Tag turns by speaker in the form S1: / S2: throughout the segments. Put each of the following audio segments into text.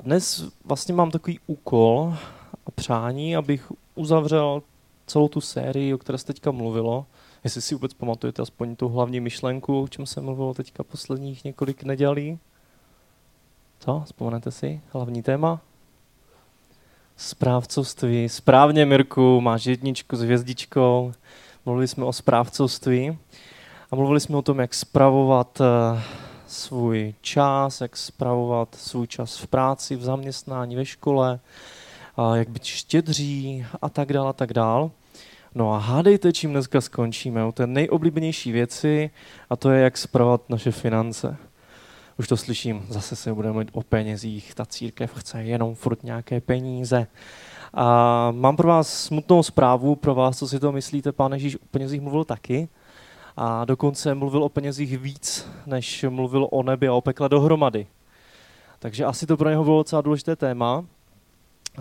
S1: A dnes vlastně mám takový úkol a přání, abych uzavřel celou tu sérii, o které se teďka mluvilo. Jestli si vůbec pamatujete aspoň tu hlavní myšlenku, o čem se mluvilo teďka posledních několik nedělí. Co? Vzpomenete si? Hlavní téma? Správcovství. Správně, Mirku, máš jedničku s hvězdičkou. Mluvili jsme o správcovství a mluvili jsme o tom, jak spravovat eh, svůj čas, jak spravovat svůj čas v práci, v zaměstnání, ve škole, jak být štědří a tak dál a tak dál. No a hádejte, čím dneska skončíme. U té nejoblíbenější věci a to je, jak spravovat naše finance. Už to slyším, zase se budeme mluvit o penězích, ta církev chce jenom furt nějaké peníze. A mám pro vás smutnou zprávu, pro vás, co si to myslíte, pán Ježíš o penězích mluvil taky. A dokonce mluvil o penězích víc, než mluvil o nebi a o pekle dohromady. Takže asi to pro něho bylo docela důležité téma.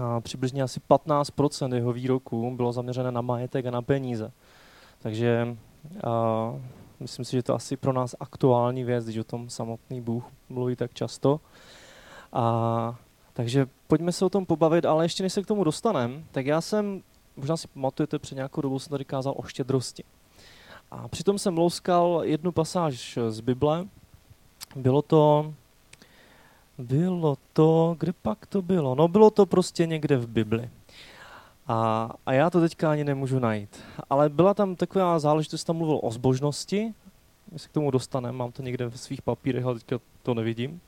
S1: A přibližně asi 15% jeho výroků bylo zaměřené na majetek a na peníze. Takže a, myslím si, že to asi pro nás aktuální věc, když o tom samotný Bůh mluví tak často. A, takže pojďme se o tom pobavit, ale ještě než se k tomu dostaneme, tak já jsem, možná si pamatujete, před nějakou dobou jsem tady kázal o štědrosti. A přitom jsem louskal jednu pasáž z Bible. Bylo to, bylo to, kde pak to bylo? No bylo to prostě někde v Bibli. A, a já to teďka ani nemůžu najít. Ale byla tam taková záležitost, tam mluvil o zbožnosti, my se k tomu dostaneme, mám to někde v svých papírech, ale teďka to nevidím.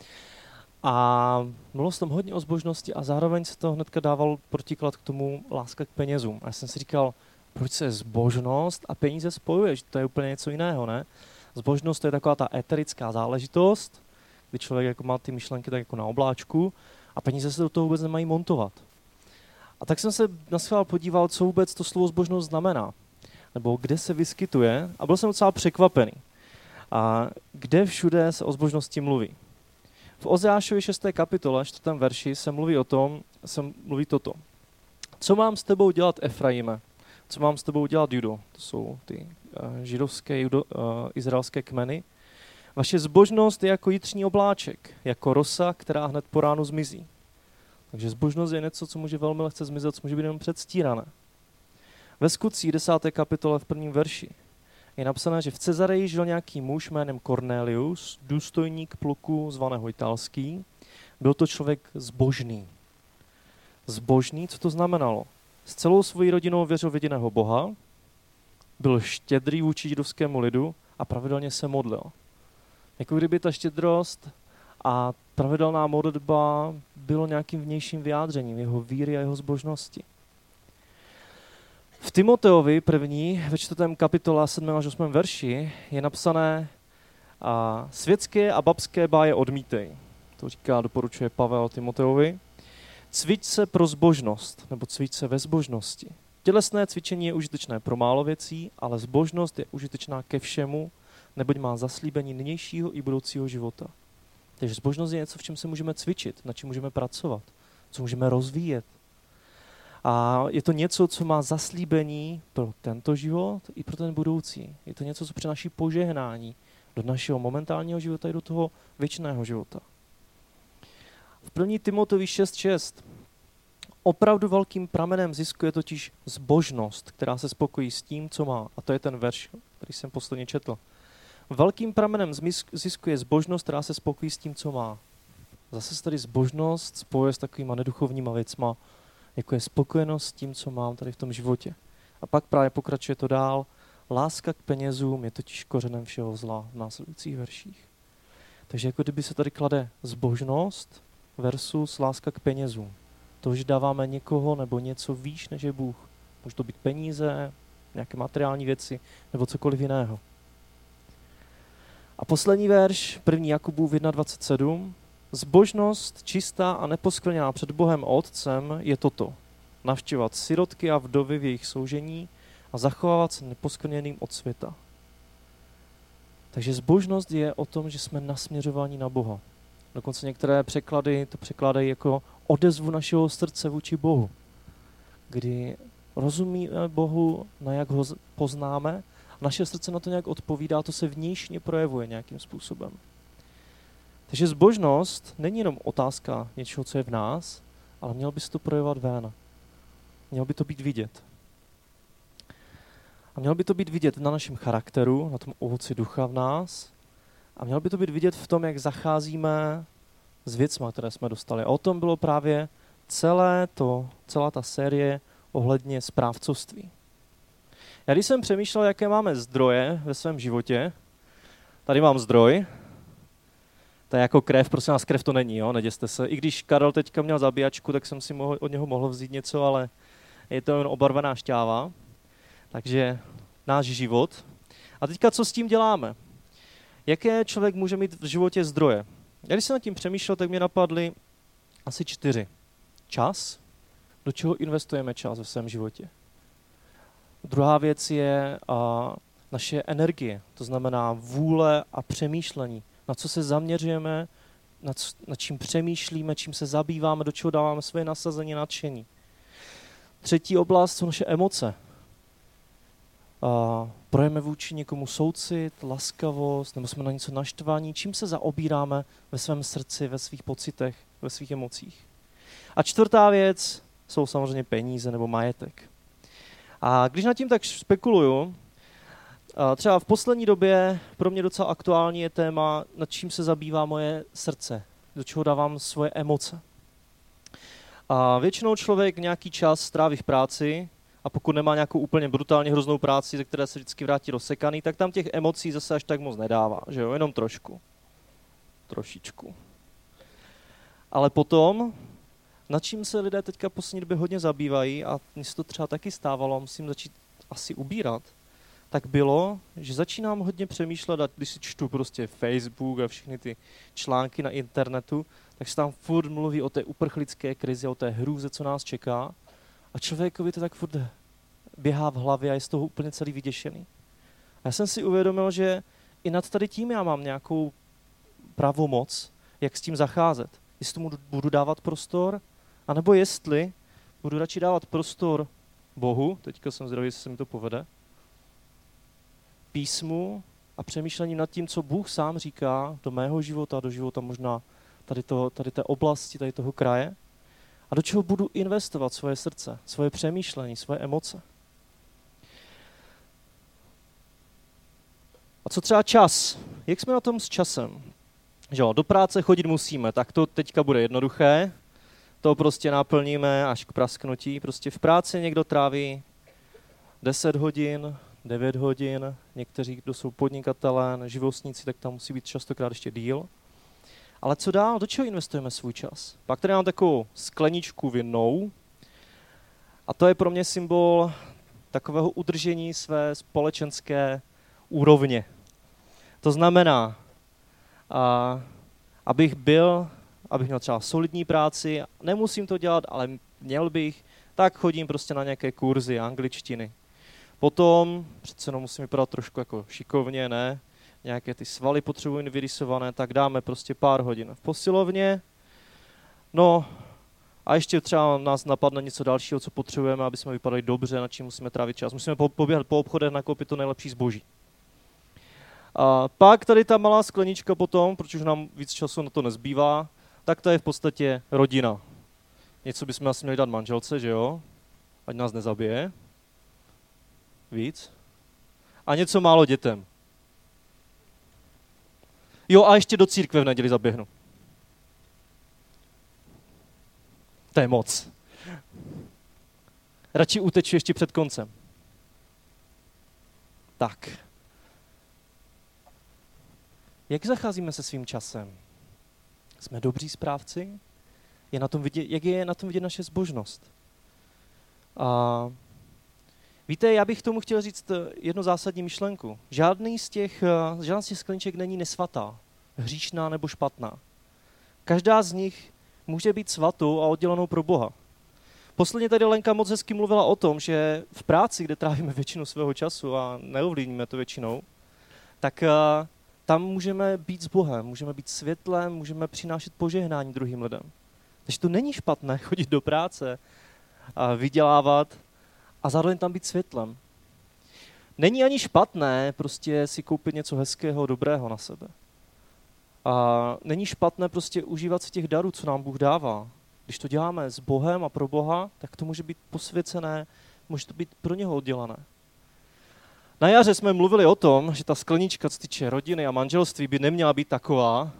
S1: A mluvilo se tam hodně o zbožnosti a zároveň se to hnedka dával protiklad k tomu láska k penězům. A já jsem si říkal, proč se zbožnost a peníze spojuje, to je úplně něco jiného, ne? Zbožnost to je taková ta eterická záležitost, kdy člověk jako má ty myšlenky tak jako na obláčku a peníze se do toho vůbec nemají montovat. A tak jsem se na schvál podíval, co vůbec to slovo zbožnost znamená, nebo kde se vyskytuje a byl jsem docela překvapený. A kde všude se o zbožnosti mluví? V Ozeášovi 6. kapitole, 4. verši se mluví o tom, se mluví toto. Co mám s tebou dělat, Efraime? Co mám s tebou dělat, Judo? To jsou ty uh, židovské, judo, uh, izraelské kmeny. Vaše zbožnost je jako jitřní obláček, jako rosa, která hned po ránu zmizí. Takže zbožnost je něco, co může velmi lehce zmizet, co může být jenom předstírané. Ve skutcích 10. kapitole v prvním verši je napsané, že v Cezareji žil nějaký muž jménem Cornelius, důstojník pluku zvaného italský. Byl to člověk zbožný. Zbožný, co to znamenalo? S celou svojí rodinou věřil v jediného Boha, byl štědrý vůči židovskému lidu a pravidelně se modlil. Jako kdyby ta štědrost a pravidelná modlitba bylo nějakým vnějším vyjádřením jeho víry a jeho zbožnosti. V Timoteovi první, ve čtvrtém kapitole 7. až 8. verši je napsané a světské a babské báje odmítej. To říká, doporučuje Pavel Timoteovi. Cvič se pro zbožnost, nebo cvič se ve zbožnosti. Tělesné cvičení je užitečné pro málo věcí, ale zbožnost je užitečná ke všemu, neboť má zaslíbení nynějšího i budoucího života. Takže zbožnost je něco, v čem se můžeme cvičit, na čem můžeme pracovat, co můžeme rozvíjet. A je to něco, co má zaslíbení pro tento život i pro ten budoucí. Je to něco, co přináší požehnání do našeho momentálního života i do toho věčného života. V 1. Timotovi 6.6 opravdu velkým pramenem zisku je totiž zbožnost, která se spokojí s tím, co má. A to je ten verš, který jsem posledně četl. Velkým pramenem zisku je zbožnost, která se spokojí s tím, co má. Zase se tady zbožnost spojuje s takovýma neduchovníma věcma, jako je spokojenost s tím, co mám tady v tom životě. A pak právě pokračuje to dál. Láska k penězům je totiž kořenem všeho zla v následujících verších. Takže jako kdyby se tady klade zbožnost versus láska k penězům. To, že dáváme někoho nebo něco výš než je Bůh. Může to být peníze, nějaké materiální věci nebo cokoliv jiného. A poslední verš, první Jakubův 1.27. Zbožnost čistá a neposkvrněná před Bohem Otcem je toto. Navštěvovat sirotky a vdovy v jejich soužení a zachovávat se neposkvrněným od světa. Takže zbožnost je o tom, že jsme nasměřováni na Boha. Dokonce některé překlady to překládají jako odezvu našeho srdce vůči Bohu, kdy rozumíme Bohu, na jak ho poznáme, naše srdce na to nějak odpovídá, to se vnějšně projevuje nějakým způsobem. Takže zbožnost není jenom otázka něčeho, co je v nás, ale měl bys to projevovat ven. Mělo by to být vidět. A mělo by to být vidět na našem charakteru, na tom ovoci ducha v nás. A mělo by to být vidět v tom, jak zacházíme s věcmi, které jsme dostali. A o tom bylo právě celé to, celá ta série ohledně správcovství. Já když jsem přemýšlel, jaké máme zdroje ve svém životě, tady mám zdroj, to je jako krev, prosím nás, krev to není, jo, neděste se. I když Karel teďka měl zabíjačku, tak jsem si mohl, od něho mohl vzít něco, ale je to jen obarvená šťáva. Takže náš život. A teďka co s tím děláme? Jaké člověk může mít v životě zdroje? Já když jsem nad tím přemýšlel, tak mě napadly asi čtyři. Čas. Do čeho investujeme čas ve svém životě? Druhá věc je a, naše energie, to znamená vůle a přemýšlení. Na co se zaměřujeme, nad, nad čím přemýšlíme, čím se zabýváme, do čeho dáváme svoje nasazení, nadšení. Třetí oblast jsou naše emoce. Uh, projeme vůči někomu soucit, laskavost, nebo jsme na něco naštvaní, čím se zaobíráme ve svém srdci, ve svých pocitech, ve svých emocích. A čtvrtá věc jsou samozřejmě peníze nebo majetek. A když nad tím tak spekuluju, třeba v poslední době pro mě docela aktuální je téma, nad čím se zabývá moje srdce, do čeho dávám svoje emoce. A většinou člověk nějaký čas stráví v práci a pokud nemá nějakou úplně brutálně hroznou práci, ze které se vždycky vrátí rozsekaný, tak tam těch emocí zase až tak moc nedává, že jo, jenom trošku. Trošičku. Ale potom, nad čím se lidé teďka poslední době hodně zabývají, a mně se to třeba taky stávalo, musím začít asi ubírat, tak bylo, že začínám hodně přemýšlet, a když si čtu prostě Facebook a všechny ty články na internetu, tak se tam furt mluví o té uprchlické krizi, o té hrůze, co nás čeká. A člověkovi to tak furt běhá v hlavě a je z toho úplně celý vyděšený. A já jsem si uvědomil, že i nad tady tím já mám nějakou pravomoc, jak s tím zacházet. Jestli tomu budu dávat prostor, anebo jestli budu radši dávat prostor Bohu, teďka jsem zvědavý, jestli se mi to povede, písmu a přemýšlení nad tím, co Bůh sám říká do mého života, do života možná tady, toho, tady té oblasti, tady toho kraje a do čeho budu investovat svoje srdce, svoje přemýšlení, svoje emoce. A co třeba čas? Jak jsme na tom s časem? Že jo, do práce chodit musíme, tak to teďka bude jednoduché. To prostě naplníme až k prasknutí. Prostě v práci někdo tráví 10 hodin, 9 hodin, někteří, kdo jsou podnikatelé, živostníci, tak tam musí být častokrát ještě díl. Ale co dál? Do čeho investujeme svůj čas? Pak tady mám takovou skleničku vinnou a to je pro mě symbol takového udržení své společenské úrovně. To znamená, a, abych byl, abych měl třeba solidní práci, nemusím to dělat, ale měl bych, tak chodím prostě na nějaké kurzy angličtiny. Potom přece jenom musím vypadat trošku jako šikovně, ne? Nějaké ty svaly potřebují vyrysované, tak dáme prostě pár hodin v posilovně. No a ještě třeba nás napadne něco dalšího, co potřebujeme, aby jsme vypadali dobře, na čím musíme trávit čas. Musíme poběhat po obchodech, nakoupit to nejlepší zboží. A pak tady ta malá sklenička potom, protože nám víc času na to nezbývá, tak to je v podstatě rodina. Něco bychom asi měli dát manželce, že jo? Ať nás nezabije. Víc. A něco málo dětem. Jo, a ještě do církve v neděli zaběhnu. To je moc. Radši uteču ještě před koncem. Tak. Jak zacházíme se svým časem? Jsme dobří správci? Je na tom vidět, jak je na tom vidět naše zbožnost? A víte, já bych tomu chtěl říct jednu zásadní myšlenku. Žádný z těch, žádný z těch skleniček není nesvatá, hříšná nebo špatná. Každá z nich může být svatou a oddělenou pro Boha. Posledně tady Lenka moc hezky mluvila o tom, že v práci, kde trávíme většinu svého času a neovlivníme to většinou, tak tam můžeme být s Bohem, můžeme být světlem, můžeme přinášet požehnání druhým lidem. Takže to není špatné chodit do práce, a vydělávat a zároveň tam být světlem. Není ani špatné prostě si koupit něco hezkého, dobrého na sebe. A není špatné prostě užívat si těch darů, co nám Bůh dává. Když to děláme s Bohem a pro Boha, tak to může být posvěcené, může to být pro něho oddělané. Na jaře jsme mluvili o tom, že ta sklenička, co týče rodiny a manželství, by neměla být taková,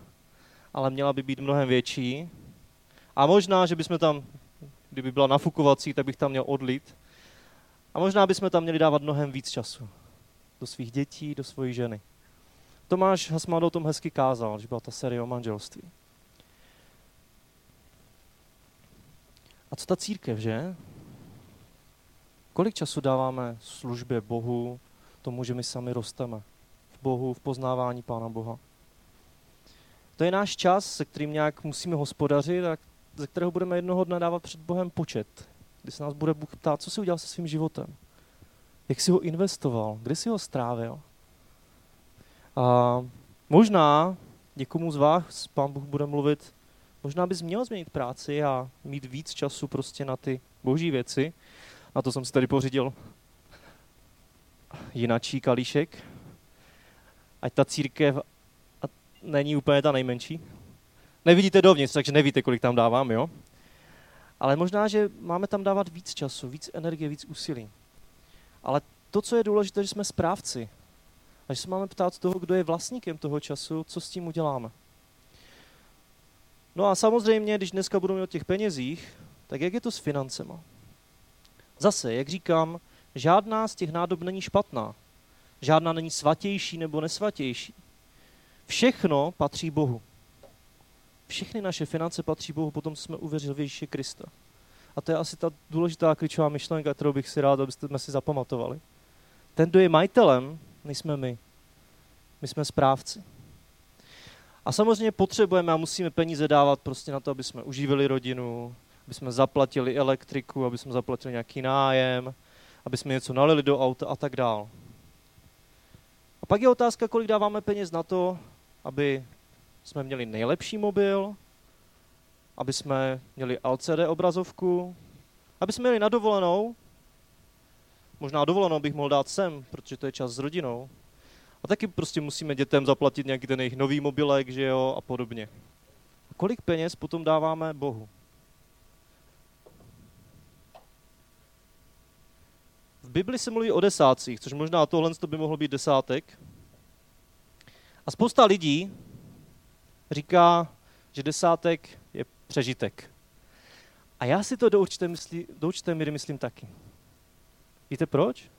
S1: ale měla by být mnohem větší. A možná, že bychom tam, kdyby byla nafukovací, tak bych tam měl odlit. A možná bychom tam měli dávat mnohem víc času. Do svých dětí, do svojí ženy. Tomáš Hasmado o tom hezky kázal, že byla ta série o manželství. A co ta církev, že? Kolik času dáváme službě Bohu, tomu, že my sami rosteme v Bohu, v poznávání Pána Boha? To je náš čas, se kterým nějak musíme hospodařit a ze kterého budeme jednoho dne dávat před Bohem počet. Kdy se nás bude Bůh ptát, co si udělal se svým životem? Jak si ho investoval? Kde si ho strávil? A možná někomu z vás pán Bůh bude mluvit, možná bys měl změnit práci a mít víc času prostě na ty boží věci. Na to jsem si tady pořídil jinačí kalíšek. Ať ta církev není úplně ta nejmenší. Nevidíte dovnitř, takže nevíte, kolik tam dávám, jo? Ale možná, že máme tam dávat víc času, víc energie, víc úsilí. Ale to, co je důležité, že jsme správci. A že se máme ptát toho, kdo je vlastníkem toho času, co s tím uděláme. No a samozřejmě, když dneska budu mít o těch penězích, tak jak je to s financema? Zase, jak říkám, žádná z těch nádob není špatná. Žádná není svatější nebo nesvatější. Všechno patří Bohu. Všechny naše finance patří Bohu potom, co jsme uvěřili v Ježíše Krista. A to je asi ta důležitá klíčová myšlenka, kterou bych si rád, abyste si zapamatovali. Ten, kdo je majitelem, nejsme my. My jsme správci. A samozřejmě potřebujeme a musíme peníze dávat prostě na to, aby jsme uživili rodinu, aby jsme zaplatili elektriku, aby jsme zaplatili nějaký nájem, aby jsme něco nalili do auta a tak dál. A pak je otázka, kolik dáváme peněz na to, aby jsme měli nejlepší mobil, aby jsme měli LCD obrazovku, aby jsme měli na dovolenou, možná dovolenou bych mohl dát sem, protože to je čas s rodinou, a taky prostě musíme dětem zaplatit nějaký ten jejich nový mobilek, že jo, a podobně. A kolik peněz potom dáváme Bohu? V Bibli se mluví o desácích, což možná tohle by mohlo být desátek. A spousta lidí říká, že desátek je přežitek. A já si to do určité, myslí, do určité míry myslím taky. Víte proč?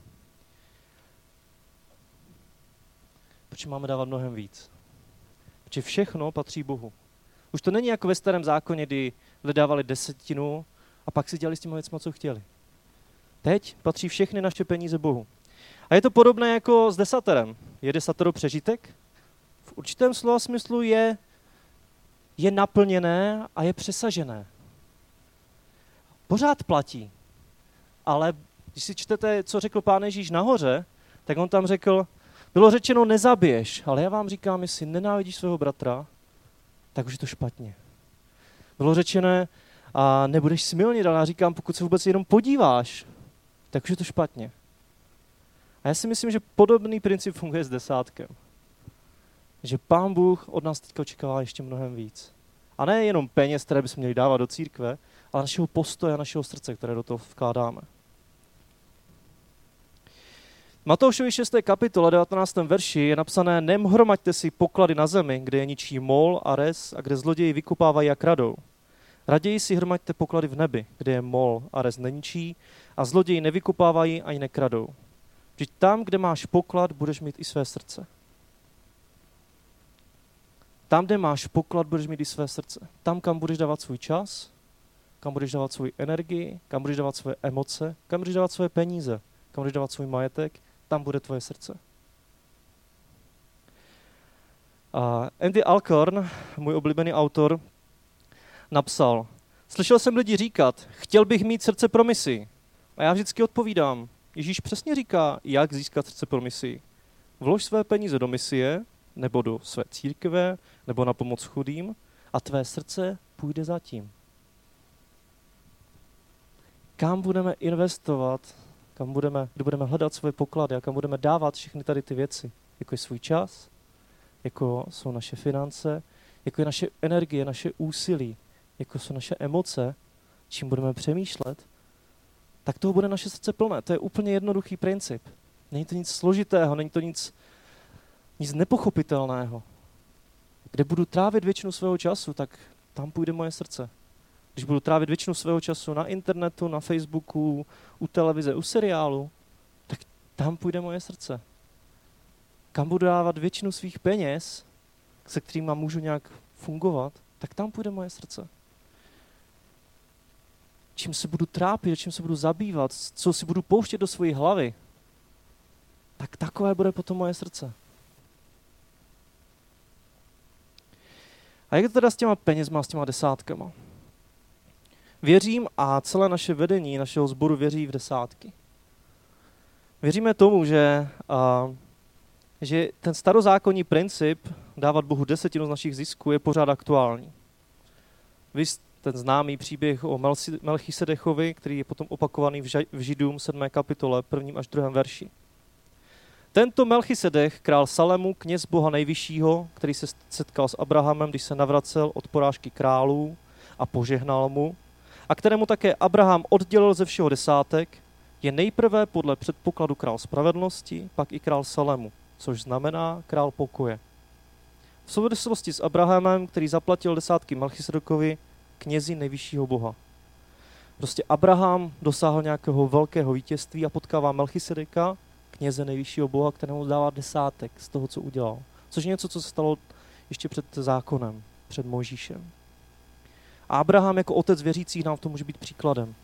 S1: Protože máme dávat mnohem víc. Protože všechno patří Bohu. Už to není jako ve starém zákoně, kdy dávali desetinu a pak si dělali s těmi věcmi, co chtěli. Teď patří všechny naše peníze Bohu. A je to podobné jako s desaterem. Je desatero přežitek? V určitém slova smyslu je, je naplněné a je přesažené. Pořád platí. Ale když si čtete, co řekl pán Ježíš nahoře, tak on tam řekl, bylo řečeno nezabiješ, ale já vám říkám, jestli nenávidíš svého bratra, tak už je to špatně. Bylo řečené, a nebudeš smilnit, ale já říkám, pokud se vůbec jenom podíváš, tak už je to špatně. A já si myslím, že podobný princip funguje s desátkem. Že pán Bůh od nás teď očekává ještě mnohem víc. A ne jenom peněz, které bychom měli dávat do církve, ale našeho postoje a našeho srdce, které do toho vkládáme. Matoušovi 6. kapitole 19. verši je napsané Nemhromaďte si poklady na zemi, kde je ničí mol a res a kde zloději vykupávají a kradou. Raději si hromaďte poklady v nebi, kde je mol a res neničí a zloději nevykupávají ani nekradou. Vždyť tam, kde máš poklad, budeš mít i své srdce. Tam, kde máš poklad, budeš mít i své srdce. Tam, kam budeš dávat svůj čas, kam budeš dávat svou energii, kam budeš dávat svoje emoce, kam budeš dávat svoje peníze, kam budeš dávat svůj majetek, tam bude tvoje srdce. A Andy Alcorn, můj oblíbený autor, napsal, slyšel jsem lidi říkat, chtěl bych mít srdce pro misi. A já vždycky odpovídám, Ježíš přesně říká, jak získat srdce pro misi. Vlož své peníze do misie, nebo do své církve, nebo na pomoc chudým a tvé srdce půjde za tím. Kam budeme investovat kam budeme, kde budeme hledat svoje poklady a kam budeme dávat všechny tady ty věci, jako je svůj čas, jako jsou naše finance, jako je naše energie, naše úsilí, jako jsou naše emoce, čím budeme přemýšlet, tak toho bude naše srdce plné. To je úplně jednoduchý princip. Není to nic složitého, není to nic, nic nepochopitelného. Kde budu trávit většinu svého času, tak tam půjde moje srdce. Když budu trávit většinu svého času na internetu, na Facebooku, u televize, u seriálu, tak tam půjde moje srdce. Kam budu dávat většinu svých peněz, se kterými můžu nějak fungovat, tak tam půjde moje srdce. Čím se budu trápit, čím se budu zabývat, co si budu pouštět do své hlavy, tak takové bude potom moje srdce. A jak to teda s těma penězma, s těma desátkama? Věřím a celé naše vedení našeho sboru věří v desátky. Věříme tomu, že, a, že ten starozákonní princip dávat Bohu desetinu z našich zisků je pořád aktuální. Vy ten známý příběh o Melchisedechovi, který je potom opakovaný v Židům 7. kapitole, prvním až druhém verši. Tento Melchisedech, král Salemu, kněz Boha nejvyššího, který se setkal s Abrahamem, když se navracel od porážky králů a požehnal mu, a kterému také Abraham oddělil ze všeho desátek, je nejprve podle předpokladu král spravedlnosti, pak i král Salemu, což znamená král pokoje. V souvislosti s Abrahamem, který zaplatil desátky Melchisedekovi, knězi nejvyššího boha. Prostě Abraham dosáhl nějakého velkého vítězství a potkává Melchisedeka, kněze nejvyššího boha, kterému dává desátek z toho, co udělal. Což je něco, co se stalo ještě před zákonem, před Možíšem. A Abraham jako otec věřících nám v tom může být příkladem.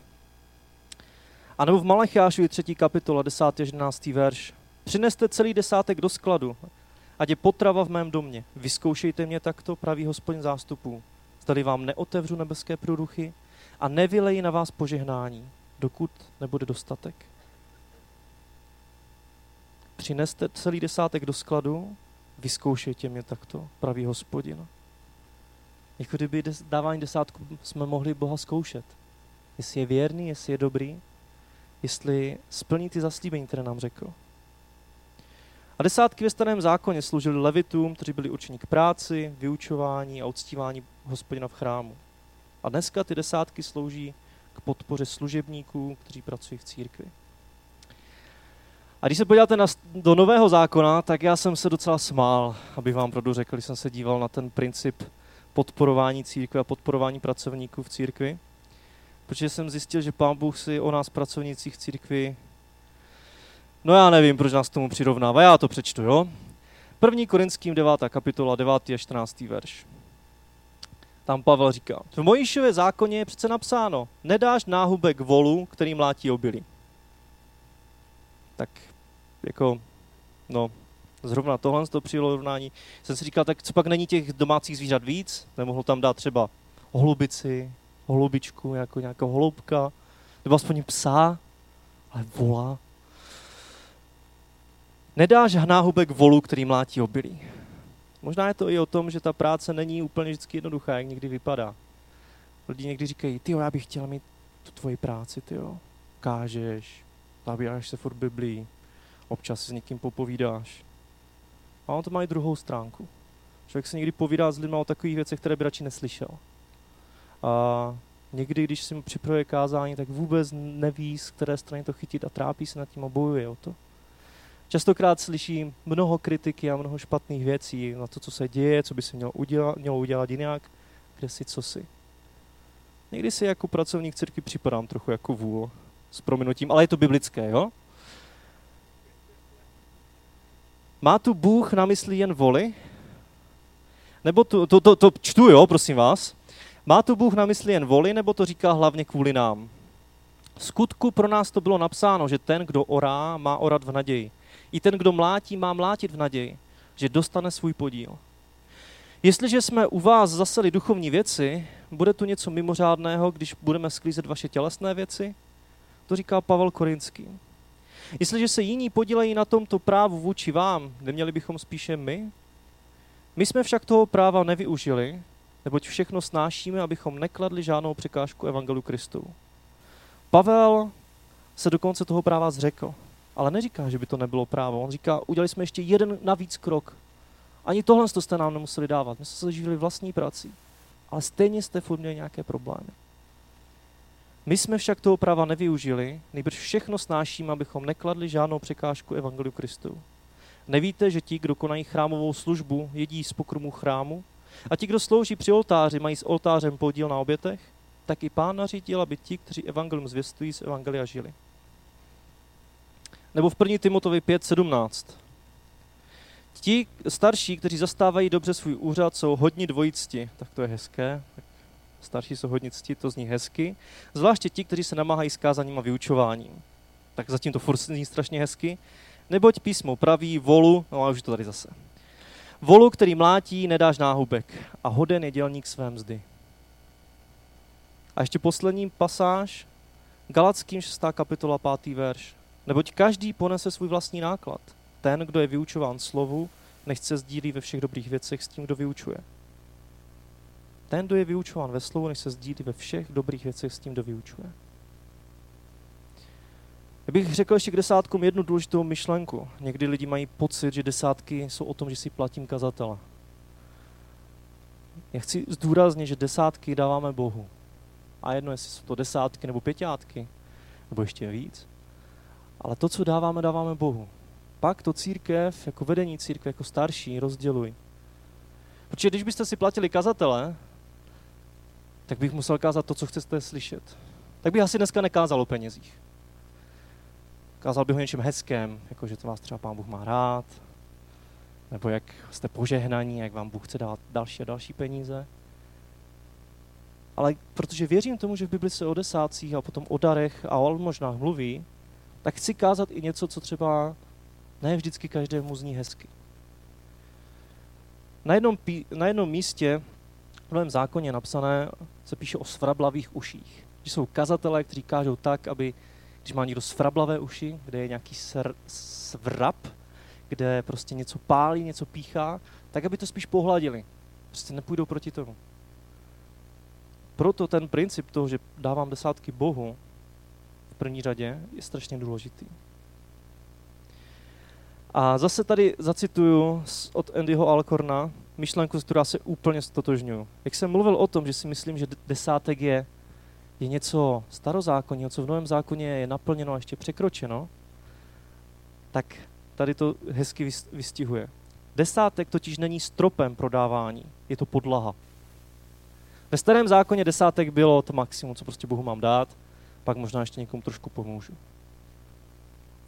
S1: A nebo v Malechiášovi 3. kapitola 10. až 11. verš. Přineste celý desátek do skladu, ať je potrava v mém domě. Vyzkoušejte mě takto, pravý hospodin zástupů. Zdali vám neotevřu nebeské průduchy a nevyleji na vás požehnání, dokud nebude dostatek. Přineste celý desátek do skladu, vyzkoušejte mě takto, pravý hospodin. Jako kdyby dávání desátku jsme mohli Boha zkoušet. Jestli je věrný, jestli je dobrý, jestli splní ty zaslíbení, které nám řekl. A desátky ve starém zákoně sloužily levitům, kteří byli určeni k práci, vyučování a uctívání hospodina v chrámu. A dneska ty desátky slouží k podpoře služebníků, kteří pracují v církvi. A když se podíváte na, do nového zákona, tak já jsem se docela smál, abych vám pravdu řekl, když jsem se díval na ten princip podporování církve a podporování pracovníků v církvi. Protože jsem zjistil, že pán Bůh si o nás pracovnících v církvi No já nevím, proč nás tomu přirovnává, já to přečtu, jo? První Korinským 9. kapitola, 9. a 14. verš. Tam Pavel říká, v Mojišově zákoně je přece napsáno, nedáš náhubek volu, který mlátí obilí. Tak jako, no, zrovna tohle toho přirovnání, jsem si říkal, tak co pak není těch domácích zvířat víc? Nemohl tam dát třeba holubici, holubičku, jako nějakého holubka, nebo aspoň psa, ale vola, Nedáš náhubek volu, který mlátí obilí. Možná je to i o tom, že ta práce není úplně vždycky jednoduchá, jak někdy vypadá. Lidi někdy říkají, ty já bych chtěl mít tu tvoji práci, ty kážeš, zabýváš se furt Biblii, občas si s někým popovídáš. A on to má i druhou stránku. Člověk se někdy povídá s lidmi o takových věcech, které by radši neslyšel. A někdy, když si mu připravuje kázání, tak vůbec neví, z které strany to chytit a trápí se nad tím a bojuje o to. Častokrát slyším mnoho kritiky a mnoho špatných věcí na to, co se děje, co by se mělo udělat, mělo udělat jinak, kde si, co si. Někdy si jako pracovník církvy připadám trochu jako vůl s prominutím, ale je to biblické, jo? Má tu Bůh na mysli jen voli? Nebo to, to, to, to čtu, jo, prosím vás. Má tu Bůh na mysli jen voli, nebo to říká hlavně kvůli nám? V skutku pro nás to bylo napsáno, že ten, kdo orá, má orat v naději. I ten, kdo mlátí, má mlátit v naději, že dostane svůj podíl. Jestliže jsme u vás zaseli duchovní věci, bude tu něco mimořádného, když budeme sklízet vaše tělesné věci? To říká Pavel Korinský. Jestliže se jiní podílejí na tomto právu vůči vám, neměli bychom spíše my? My jsme však toho práva nevyužili, neboť všechno snášíme, abychom nekladli žádnou překážku Evangelu Kristu. Pavel se dokonce toho práva zřekl ale neříká, že by to nebylo právo. On říká, udělali jsme ještě jeden navíc krok. Ani tohle jste nám nemuseli dávat. My jsme se živili vlastní prací. Ale stejně jste furt měli nějaké problémy. My jsme však toho práva nevyužili, nejbrž všechno snášíme, abychom nekladli žádnou překážku Evangeliu Kristu. Nevíte, že ti, kdo konají chrámovou službu, jedí z pokrmu chrámu? A ti, kdo slouží při oltáři, mají s oltářem podíl na obětech? Tak i pán nařídil, aby ti, kteří evangelium zvěstují, z evangelia žili. Nebo v 1. Timotovi 5.17. Ti starší, kteří zastávají dobře svůj úřad, jsou hodně dvojicti. Tak to je hezké. Starší cti, to zní hezky. Zvláště ti, kteří se namáhají s kázaním a vyučováním. Tak zatím to furt zní strašně hezky. Neboť písmo praví volu, no a už to tady zase. Volu, který mlátí, nedáš náhubek a hoden je dělník své mzdy. A ještě poslední pasáž, Galackým 6. kapitola 5. verš. Neboť každý ponese svůj vlastní náklad. Ten, kdo je vyučován slovu, nechce sdílí ve všech dobrých věcech s tím, kdo vyučuje. Ten, kdo je vyučován ve slovu, nechce sdílí ve všech dobrých věcech s tím, kdo vyučuje. Já bych řekl ještě k desátkům jednu důležitou myšlenku. Někdy lidi mají pocit, že desátky jsou o tom, že si platím kazatele. Já chci zdůraznit, že desátky dáváme Bohu. A jedno, jestli jsou to desátky nebo pěťátky, nebo ještě víc. Ale to, co dáváme, dáváme Bohu. Pak to církev, jako vedení církve, jako starší, rozděluj. Protože když byste si platili kazatele, tak bych musel kázat to, co chcete slyšet. Tak bych asi dneska nekázal o penězích. Kázal bych o něčem hezkém, jako že to vás třeba pán Bůh má rád, nebo jak jste požehnaní, jak vám Bůh chce dát další a další peníze. Ale protože věřím tomu, že v Bibli se o desácích a potom o darech a o možná mluví, tak chci kázat i něco, co třeba ne vždycky každému zní hezky. Na jednom, pí, na jednom místě v Novém zákoně napsané se píše o svrablavých uších. Že jsou kazatelé, kteří kážou tak, aby když má někdo svrablavé uši, kde je nějaký sr, svrab, kde prostě něco pálí, něco píchá, tak aby to spíš pohladili. Prostě nepůjdou proti tomu. Proto ten princip toho, že dávám desátky Bohu v první řadě, je strašně důležitý. A zase tady zacituju od Andyho Alcorna myšlenku, s která se úplně stotožňuju. Jak jsem mluvil o tom, že si myslím, že desátek je je něco starozákonního, co v Novém zákoně je naplněno a ještě překročeno, tak tady to hezky vystihuje. Desátek totiž není stropem prodávání, je to podlaha. Ve starém zákoně desátek bylo to maximum, co prostě Bohu mám dát, pak možná ještě někomu trošku pomůžu.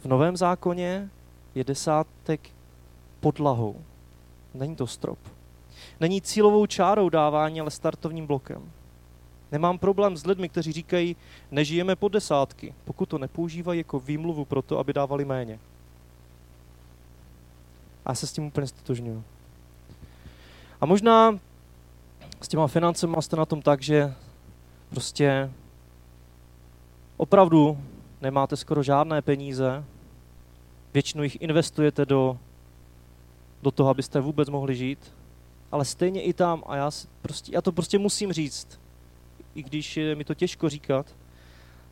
S1: V novém zákoně je desátek podlahou. Není to strop. Není cílovou čárou dávání, ale startovním blokem. Nemám problém s lidmi, kteří říkají, nežijeme po desátky, pokud to nepoužívají jako výmluvu pro to, aby dávali méně. A já se s tím úplně stotožňuju. A možná s těma financemi jste na tom tak, že prostě opravdu nemáte skoro žádné peníze, většinou jich investujete do, do toho, abyste vůbec mohli žít, ale stejně i tam, a já, prostě, já to prostě musím říct, i když je mi to těžko říkat,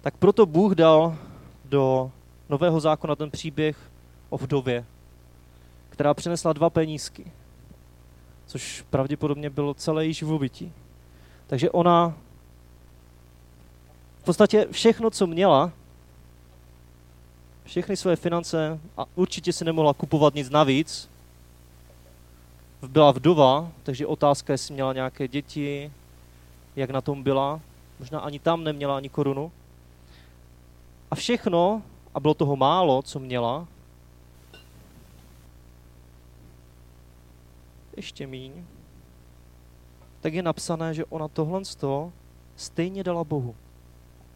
S1: tak proto Bůh dal do nového zákona ten příběh o vdově, která přinesla dva penízky, což pravděpodobně bylo celé její živobytí. Takže ona v podstatě všechno, co měla, všechny své finance a určitě si nemohla kupovat nic navíc. Byla vdova, takže otázka, jestli měla nějaké děti, jak na tom byla. Možná ani tam neměla ani korunu. A všechno, a bylo toho málo, co měla, ještě míň, tak je napsané, že ona tohle stejně dala Bohu.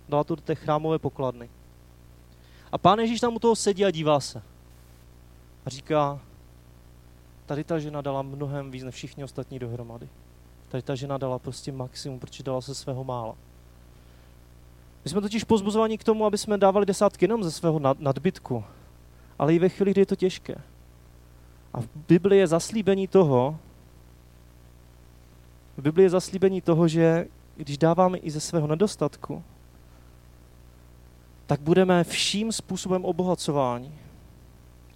S1: Dala to do té chrámové pokladny. A pán Ježíš tam u toho sedí a dívá se. A říká, tady ta žena dala mnohem víc než všichni ostatní dohromady. Tady ta žena dala prostě maximum, protože dala se svého mála. My jsme totiž pozbuzováni k tomu, aby jsme dávali desátky jenom ze svého nadbytku, ale i ve chvíli, kdy je to těžké. A v Biblii je zaslíbení toho, v Biblii je zaslíbení toho, že když dáváme i ze svého nedostatku, tak budeme vším způsobem obohacováni,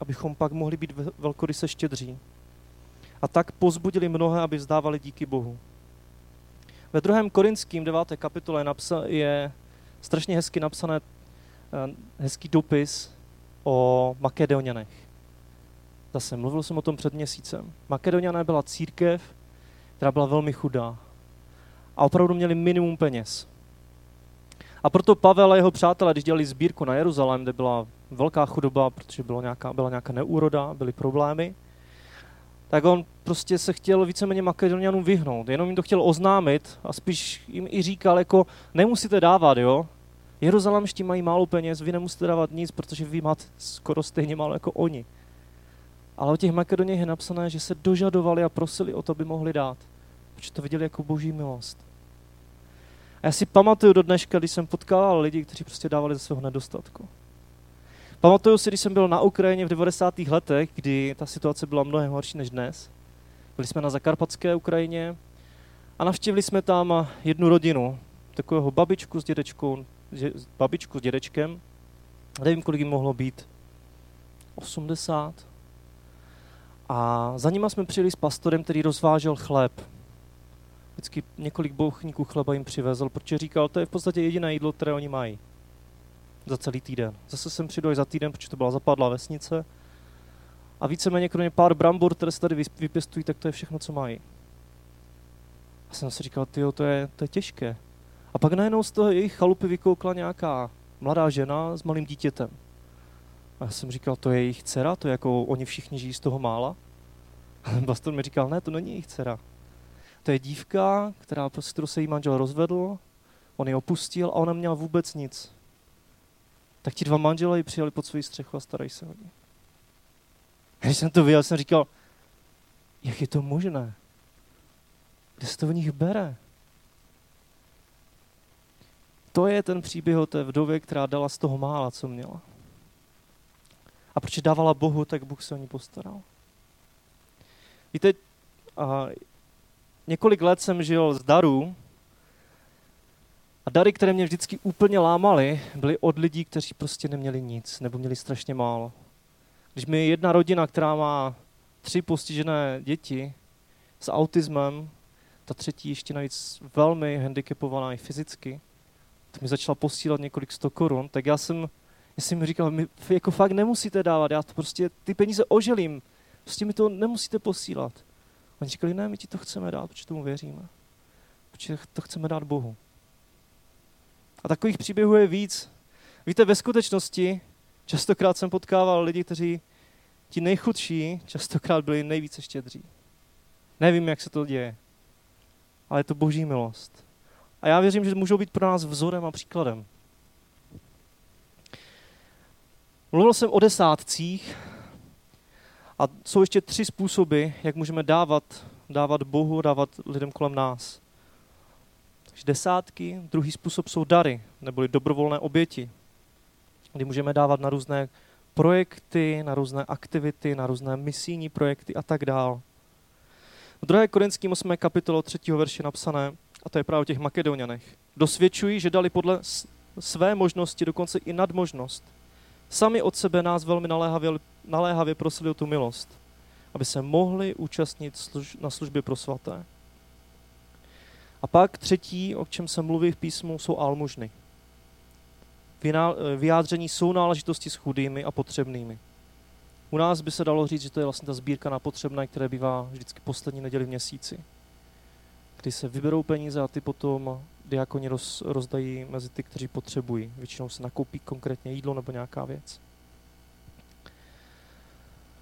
S1: abychom pak mohli být velkoryse štědří. A tak pozbudili mnohé, aby vzdávali díky Bohu. Ve druhém Korinským 9. kapitole je strašně hezky napsané, eh, hezký dopis o Makedonianech. Zase mluvil jsem o tom před měsícem. Makedoniané byla církev, která byla velmi chudá. A opravdu měli minimum peněz. A proto Pavel a jeho přátelé, když dělali sbírku na Jeruzalém, kde byla velká chudoba, protože bylo nějaká, byla nějaká neúroda, byly problémy, tak on prostě se chtěl víceméně Makedonianům vyhnout. Jenom jim to chtěl oznámit a spíš jim i říkal, jako nemusíte dávat, jo. Jeruzalemští mají málo peněz, vy nemusíte dávat nic, protože vy máte skoro stejně málo jako oni. Ale o těch Makedoniech je napsané, že se dožadovali a prosili o to, aby mohli dát. Protože to viděli jako boží milost. A já si pamatuju do dneška, když jsem potkal lidi, kteří prostě dávali ze svého nedostatku. Pamatuju si, když jsem byl na Ukrajině v 90. letech, kdy ta situace byla mnohem horší než dnes. Byli jsme na zakarpatské Ukrajině a navštívili jsme tam jednu rodinu, takového babičku s dědečkou, babičku s dědečkem. Nevím, kolik jim mohlo být. 80. A za nima jsme přijeli s pastorem, který rozvážel chléb. Vždycky několik bouchníků chleba jim přivezl, protože říkal, to je v podstatě jediné jídlo, které oni mají za celý týden. Zase jsem přijdu za týden, protože to byla zapadlá vesnice. A víceméně kromě pár brambor, které se tady vypěstují, tak to je všechno, co mají. A jsem si říkal, ty to je, to je těžké. A pak najednou z toho jejich chalupy vykoukla nějaká mladá žena s malým dítětem. A já jsem říkal, to je jejich dcera, to je jako oni všichni žijí z toho mála. A pastor mi říkal, ne, to není jejich dcera. To je dívka, která, prostě, kterou se jí manžel rozvedl, on ji opustil a ona měla vůbec nic tak ti dva manželé ji přijali pod svou střechu a starají se o ní. Když jsem to viděl, jsem říkal, jak je to možné? Kde se to v nich bere? To je ten příběh o té vdově, která dala z toho mála, co měla. A protože dávala Bohu, tak Bůh se o ní postaral. Víte, a několik let jsem žil z darů a dary, které mě vždycky úplně lámaly, byly od lidí, kteří prostě neměli nic, nebo měli strašně málo. Když mi jedna rodina, která má tři postižené děti s autismem, ta třetí ještě navíc velmi handicapovaná i fyzicky, tak mi začala posílat několik sto korun, tak já jsem, já jsem mi říkal, my jako fakt nemusíte dávat, já to prostě ty peníze oželím, prostě mi to nemusíte posílat. Oni říkali, ne, my ti to chceme dát, protože tomu věříme. Protože to chceme dát Bohu. A takových příběhů je víc. Víte, ve skutečnosti častokrát jsem potkával lidi, kteří ti nejchudší častokrát byli nejvíce štědří. Nevím, jak se to děje, ale je to boží milost. A já věřím, že můžou být pro nás vzorem a příkladem. Mluvil jsem o desátcích a jsou ještě tři způsoby, jak můžeme dávat, dávat Bohu, dávat lidem kolem nás. Desátky, druhý způsob jsou dary, neboli dobrovolné oběti, kdy můžeme dávat na různé projekty, na různé aktivity, na různé misijní projekty a tak dál. V 2. Korinským 8. kapitolo 3. verše napsané, a to je právě o těch Makedonianech, dosvědčují, že dali podle své možnosti, dokonce i nadmožnost. Sami od sebe nás velmi naléhavě, naléhavě prosili o tu milost, aby se mohli účastnit služ, na službě pro svaté. A pak třetí, o čem se mluví v písmu, jsou almužny. Vyjádření jsou náležitosti s chudými a potřebnými. U nás by se dalo říct, že to je vlastně ta sbírka na potřebné, které bývá vždycky poslední neděli v měsíci. Kdy se vyberou peníze a ty potom diakoni roz, rozdají mezi ty, kteří potřebují. Většinou se nakoupí konkrétně jídlo nebo nějaká věc.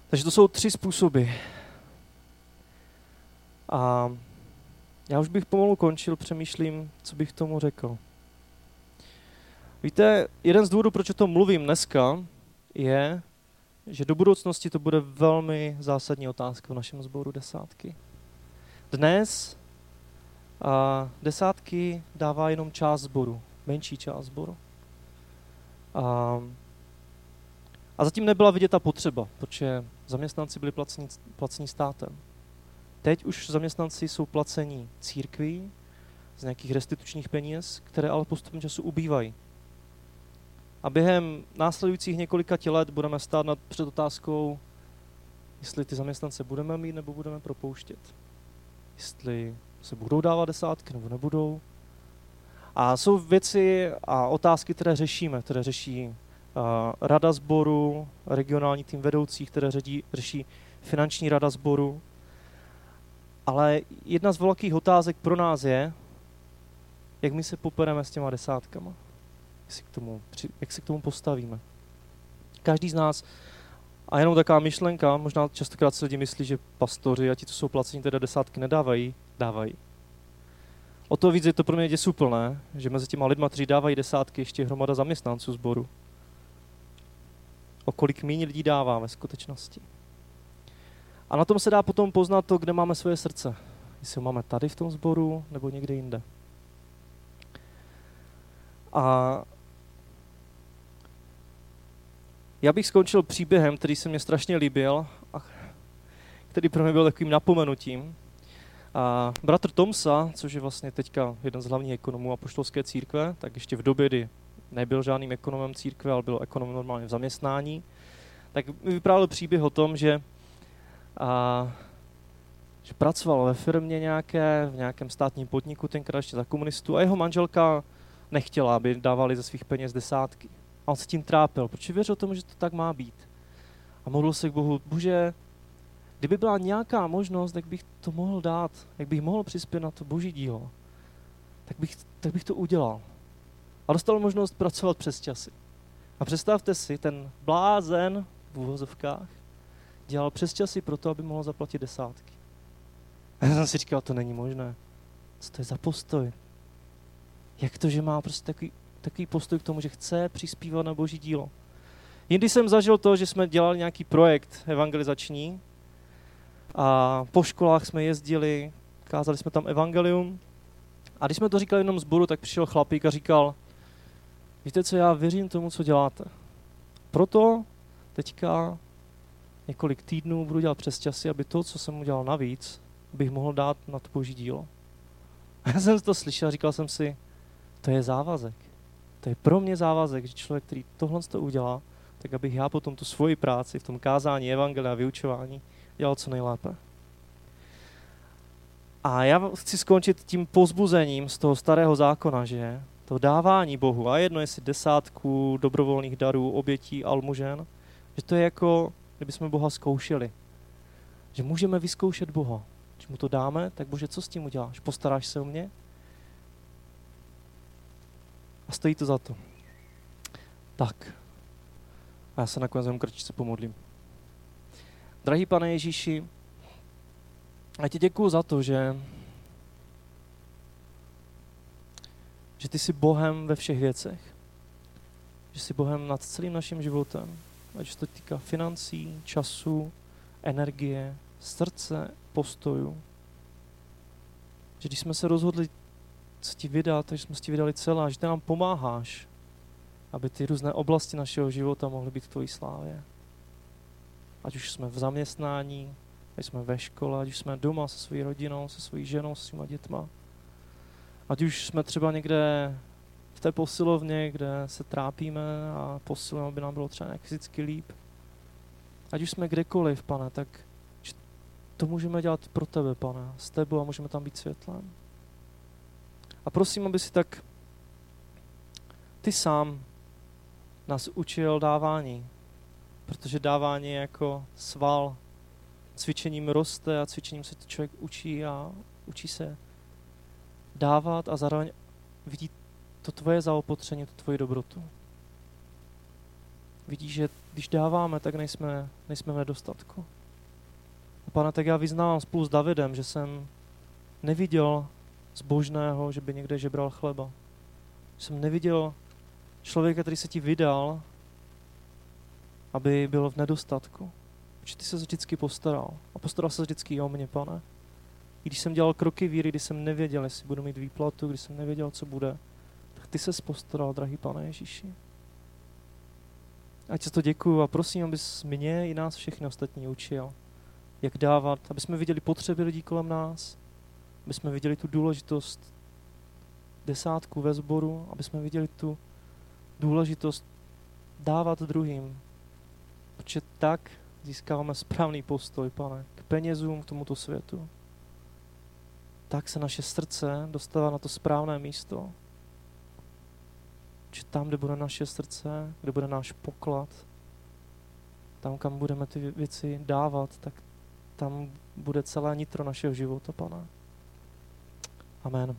S1: Takže to jsou tři způsoby. A já už bych pomalu končil, přemýšlím, co bych tomu řekl. Víte, jeden z důvodů, proč o tom mluvím dneska, je, že do budoucnosti to bude velmi zásadní otázka v našem sboru desátky. Dnes a desátky dává jenom část sboru, menší část sboru. A, a zatím nebyla vidět ta potřeba, protože zaměstnanci byli placení, placení státem. Teď už zaměstnanci jsou placení církví z nějakých restitučních peněz, které ale postupem času ubývají. A během následujících několika let budeme stát nad, před otázkou, jestli ty zaměstnance budeme mít nebo budeme propouštět. Jestli se budou dávat desátky nebo nebudou. A jsou věci a otázky, které řešíme, které řeší uh, rada sboru, regionální tým vedoucích, které řeší, řeší finanční rada sboru. Ale jedna z velkých otázek pro nás je, jak my se popereme s těma desátkama. Jak se k tomu, jak se k tomu postavíme. Každý z nás, a jenom taková myšlenka, možná častokrát se lidi myslí, že pastoři a ti, co jsou placení, teda desátky nedávají, dávají. O to víc je to pro mě děsuplné, že mezi těma lidma, kteří dávají desátky, ještě hromada zaměstnanců sboru. O kolik méně lidí dává ve skutečnosti. A na tom se dá potom poznat to, kde máme svoje srdce. Jestli ho máme tady v tom sboru, nebo někde jinde. A já bych skončil příběhem, který se mě strašně líbil a který pro mě byl takovým napomenutím. A bratr Tomsa, což je vlastně teďka jeden z hlavních ekonomů apoštolské církve, tak ještě v době, kdy nebyl žádným ekonomem církve, ale byl ekonomem normálně v zaměstnání, tak mi vyprávěl příběh o tom, že, a, že pracoval ve firmě nějaké, v nějakém státním podniku, tenkrát ještě za komunistů, a jeho manželka nechtěla, aby dávali ze svých peněz desátky. A on se tím trápil, protože věřil tomu, že to tak má být. A modlil se k Bohu, bože, kdyby byla nějaká možnost, jak bych to mohl dát, jak bych mohl přispět na to boží dílo, tak bych, tak bych to udělal. A dostal možnost pracovat přes časy. A představte si, ten blázen v úvozovkách dělal přes časy proto, aby mohl zaplatit desátky. A já jsem si říkal, to není možné. Co to je za postoj? Jak to, že má prostě takový, takový postoj k tomu, že chce přispívat na boží dílo? Jindy jsem zažil to, že jsme dělali nějaký projekt evangelizační a po školách jsme jezdili, kázali jsme tam evangelium a když jsme to říkali jenom zboru, tak přišel chlapík a říkal, víte co, já věřím tomu, co děláte. Proto teďka několik týdnů budu dělat přes časy, aby to, co jsem udělal navíc, bych mohl dát na to boží dílo. A já jsem to slyšel a říkal jsem si, to je závazek. To je pro mě závazek, že člověk, který tohle to udělá, tak abych já potom tu svoji práci v tom kázání, evangelia, vyučování dělal co nejlépe. A já chci skončit tím pozbuzením z toho starého zákona, že to dávání Bohu, a jedno jestli desátku dobrovolných darů, obětí, almužen, že to je jako, kdyby jsme Boha zkoušeli. Že můžeme vyzkoušet Boha. Když mu to dáme, tak Bože, co s tím uděláš? Postaráš se o mě? A stojí to za to. Tak. A já se nakonec jenom krčice pomodlím. Drahý pane Ježíši, a ti děkuju za to, že, že ty jsi Bohem ve všech věcech. Že jsi Bohem nad celým naším životem. Ať se to týká financí, času, energie, srdce, postoju. Že když jsme se rozhodli se ti vydat, takže jsme ti vydali celá, že ty nám pomáháš, aby ty různé oblasti našeho života mohly být v tvojí slávě. Ať už jsme v zaměstnání, ať jsme ve škole, ať už jsme doma se svou rodinou, se svojí ženou, se svýma dětma. Ať už jsme třeba někde v té posilovně, kde se trápíme a posilujeme, aby nám bylo třeba nějak fyzicky líp. Ať už jsme kdekoliv, pane, tak to můžeme dělat pro tebe, pane, s tebou a můžeme tam být světlem. A prosím, aby si tak ty sám nás učil dávání, protože dávání je jako sval. Cvičením roste a cvičením se člověk učí a učí se dávat a zároveň vidí to tvoje zaopotření, to tvoji dobrotu. Vidí, že když dáváme, tak nejsme, nejsme v nedostatku. A pane, tak já vyznávám spolu s Davidem, že jsem neviděl zbožného, že by někde žebral chleba. Že jsem neviděl člověka, který se ti vydal, aby byl v nedostatku. Protože ty se vždycky postaral. A postaral se vždycky o mě, pane. I když jsem dělal kroky víry, když jsem nevěděl, jestli budu mít výplatu, když jsem nevěděl, co bude, ty se postaral, drahý pane Ježíši. Ať se to děkuju a prosím, abys mě i nás všechny ostatní učil, jak dávat, aby jsme viděli potřeby lidí kolem nás, aby jsme viděli tu důležitost desátku ve sboru, aby jsme viděli tu důležitost dávat druhým. Protože tak získáváme správný postoj, pane, k penězům, k tomuto světu, tak se naše srdce dostává na to správné místo. Že tam, kde bude naše srdce, kde bude náš poklad, tam, kam budeme ty věci dávat, tak tam bude celé nitro našeho života, pane. Amen.